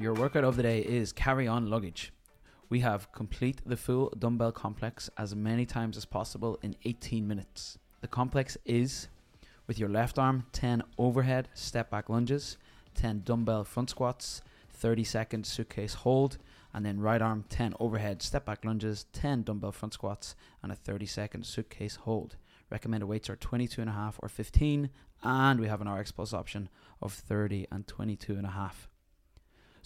Your workout of the day is carry on luggage. We have complete the full dumbbell complex as many times as possible in 18 minutes. The complex is with your left arm 10 overhead step back lunges, 10 dumbbell front squats, 30 second suitcase hold, and then right arm 10 overhead step back lunges, 10 dumbbell front squats, and a 30 second suitcase hold. Recommended weights are 22 and a half or 15, and we have an RX Plus option of 30 and 22 and a half.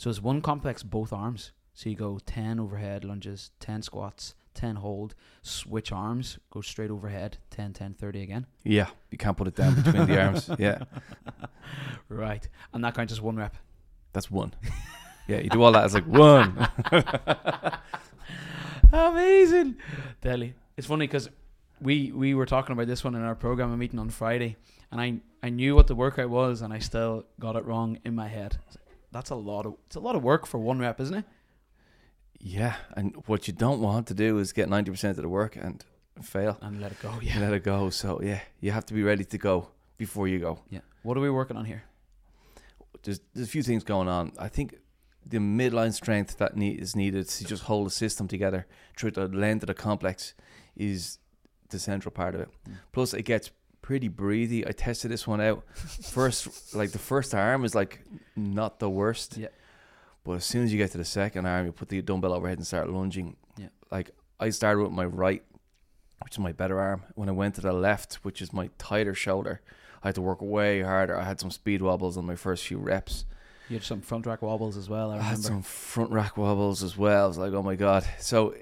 So it's one complex, both arms. So you go 10 overhead lunges, 10 squats, 10 hold, switch arms, go straight overhead, 10, 10, 30 again. Yeah, you can't put it down between the arms. Yeah, Right. And that counts as one rep. that's one. Yeah, you do all that as like one. Amazing. Delhi. It's funny because we, we were talking about this one in our program meeting on Friday, and I, I knew what the workout was, and I still got it wrong in my head. That's a lot of it's a lot of work for one rep, isn't it? Yeah, and what you don't want to do is get ninety percent of the work and fail. And let it go. Yeah. Let it go. So yeah, you have to be ready to go before you go. Yeah. What are we working on here? There's there's a few things going on. I think the midline strength that need, is needed to just hold the system together through the length of the complex is the central part of it. Mm. Plus, it gets pretty breathy. I tested this one out. First, like the first arm is like not the worst. Yeah. But as soon as you get to the second arm, you put the dumbbell overhead and start lunging. Yeah. Like I started with my right, which is my better arm. When I went to the left, which is my tighter shoulder, I had to work way harder. I had some speed wobbles on my first few reps. You had some front rack wobbles as well. I I, had some front rack wobbles as well. I was like, oh my god. So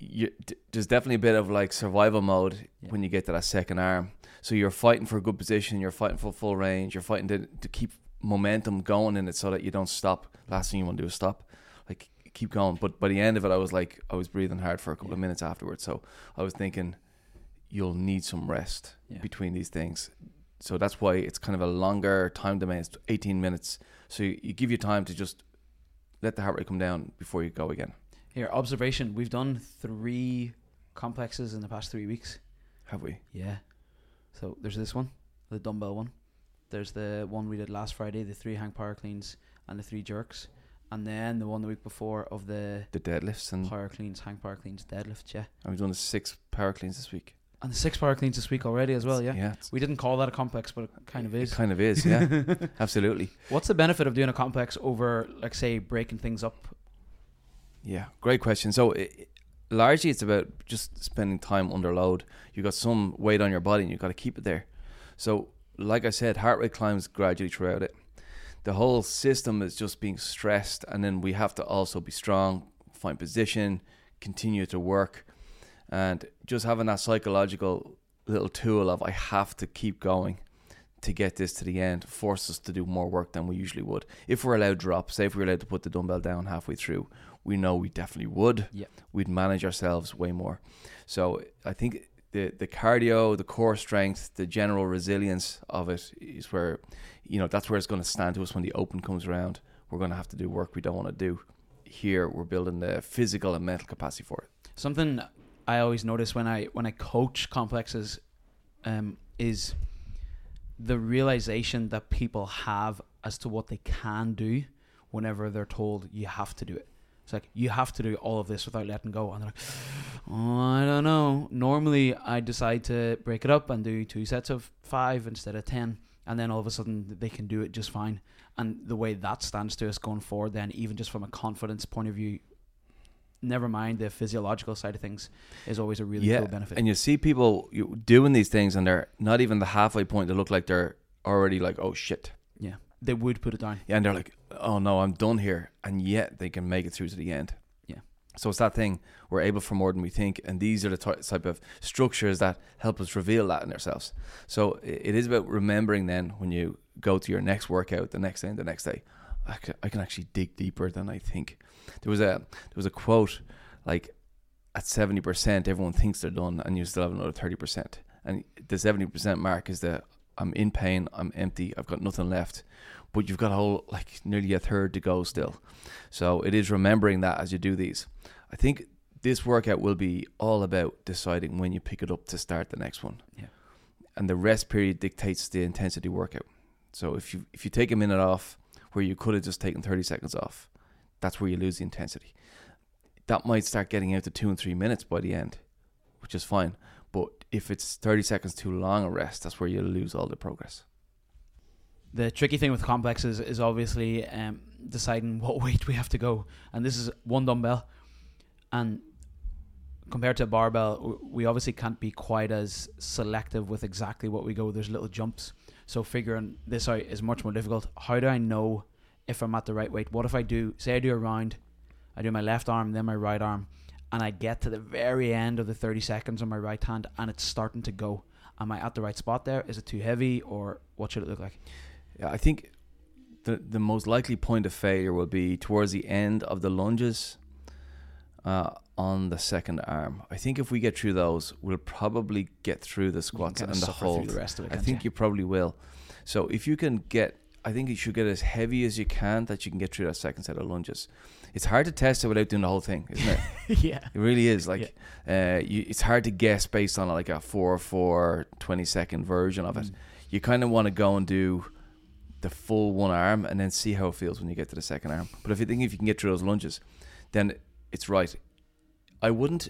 you, d- there's definitely a bit of like survival mode Yeah. when you get to that second arm. So you're fighting for a good position. You're fighting for full range. You're fighting to, to keep momentum going in it so that you don't stop. Last thing you want to do is stop. Like keep going. But by the end of it, I was like, I was breathing hard for a couple of minutes afterwards. So I was thinking, you'll need some rest Yeah. between these things. So that's why it's kind of a longer time domain. It's 18 minutes. So you, you give you time to just let the heart rate come down before you go again. Here, observation. We've done three complexes in the past three weeks. Have we? Yeah. So there's this one, the dumbbell one. There's the one we did last Friday, the three hang power cleans and the three jerks. And then the one the week before of the The deadlifts and power cleans, hang power cleans, deadlifts. yeah. I've done the six power cleans this week. And the six power cleans this week already as well, yeah. Yeah. We didn't call that a complex, but it kind of It is. kind of is, yeah. Absolutely. What's the benefit of doing a complex over, like, say, breaking things up? Yeah, great question. So, it, largely, it's about just spending time under load. You've got some weight on your body, and you've got to keep it there. So, like I said, heart rate climbs gradually throughout it. The whole system is just being stressed, and then we have to also be strong, find position, continue to work, and just having that psychological little tool of I have to keep going to get this to the end forces us to do more work than we usually would. If we're allowed drop, say if we're allowed to put the dumbbell down halfway through, we know we definitely would. Yeah. We'd manage ourselves way more. So I think the the cardio, the core strength, the general resilience of it is where you know that's where it's going to stand to us when the open comes around. We're going to have to do work we don't want to do. Here we're building the physical and mental capacity for it. Something I always notice when I when I coach complexes um, is the realization that people have as to what they can do whenever they're told you have to do it. It's like you have to do all of this without letting go, and they're like, "Oh, I don't know." Normally, I decide to break it up and do two sets of five instead of ten, and then all of a sudden they can do it just fine. And the way that stands to us going forward, then even just from a confidence point of view, never mind the physiological side of things, is always a really yeah, cool benefit. and you see people doing these things, and they're not even the halfway point. They look like they're already like, "Oh shit." yeah, they would put it down. Yeah, and they're like, "Oh no, I'm done here," and yet they can make it through to the end. Yeah. So it's that thing we're able for more than we think, and these are the ty- type of structures that help us reveal that in ourselves. So it is about remembering then when you go to your next workout, the next day, and the next day, I can, I can actually dig deeper than I think. There was a there was a quote like at seventy percent, everyone thinks they're done, and you still have another thirty percent, and the seventy percent mark is the I'm in pain, I'm empty, I've got nothing left but you've got a whole like nearly a third to go still. So it is remembering that as you do these. I think this workout will be all about deciding when you pick it up to start the next one. Yeah. And the rest period dictates the intensity workout. So if you if you take a minute off where you could have just taken 30 seconds off, that's where you lose the intensity. That might start getting out to two and three minutes by the end, which is fine. But if it's 30 seconds too long a rest, that's where you lose all the progress. The tricky thing with complexes is obviously um, deciding what weight we have to go. And this is one dumbbell. And compared to a barbell, we obviously can't be quite as selective with exactly what we go. There's little jumps. So figuring this out is much more difficult. How do I know if I'm at the right weight? What if I do, say I do a round, I do my left arm, then my right arm, and I get to the very end of the 30 seconds on my right hand and it's starting to go. Am I at the right spot there? Is it too heavy or what should it look like? Yeah, I think the the most likely point of failure will be towards the end of the lunges uh, on the second arm. I think if we get through those, we'll probably get through the squats and the hold. The rest of it, I think you? you probably will. So if you can get, I think you should get as heavy as you can that you can get through that second set of lunges. It's hard to test it without doing the whole thing, isn't it? yeah, it really is. Like, yeah. uh, you, it's hard to guess based on like a four four 20 second version of it. Mm. You kind of want to go and do the full one arm and then see how it feels when you get to the second arm. But if you think if you can get through those lunges, then it's right. I wouldn't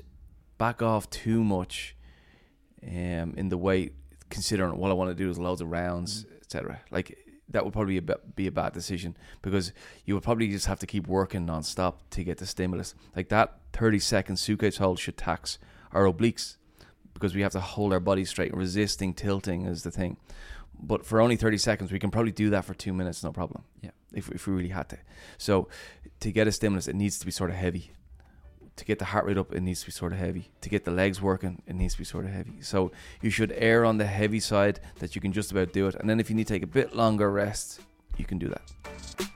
back off too much um, in the way considering what I want to do is loads of rounds, mm. etc. Like that would probably be a, be a bad decision because you would probably just have to keep working non-stop to get the stimulus. Like that 30 second suitcase hold should tax our obliques because we have to hold our body straight. Resisting tilting is the thing. But for only 30 seconds, we can probably do that for two minutes, no problem. Yeah. If, if we really had to. So to get a stimulus, it needs to be sort of heavy to get the heart rate up, it needs to be sort of heavy. To get the legs working, it needs to be sort of heavy. So you should err on the heavy side that you can just about do it. And then if you need to take a bit longer rest, you can do that.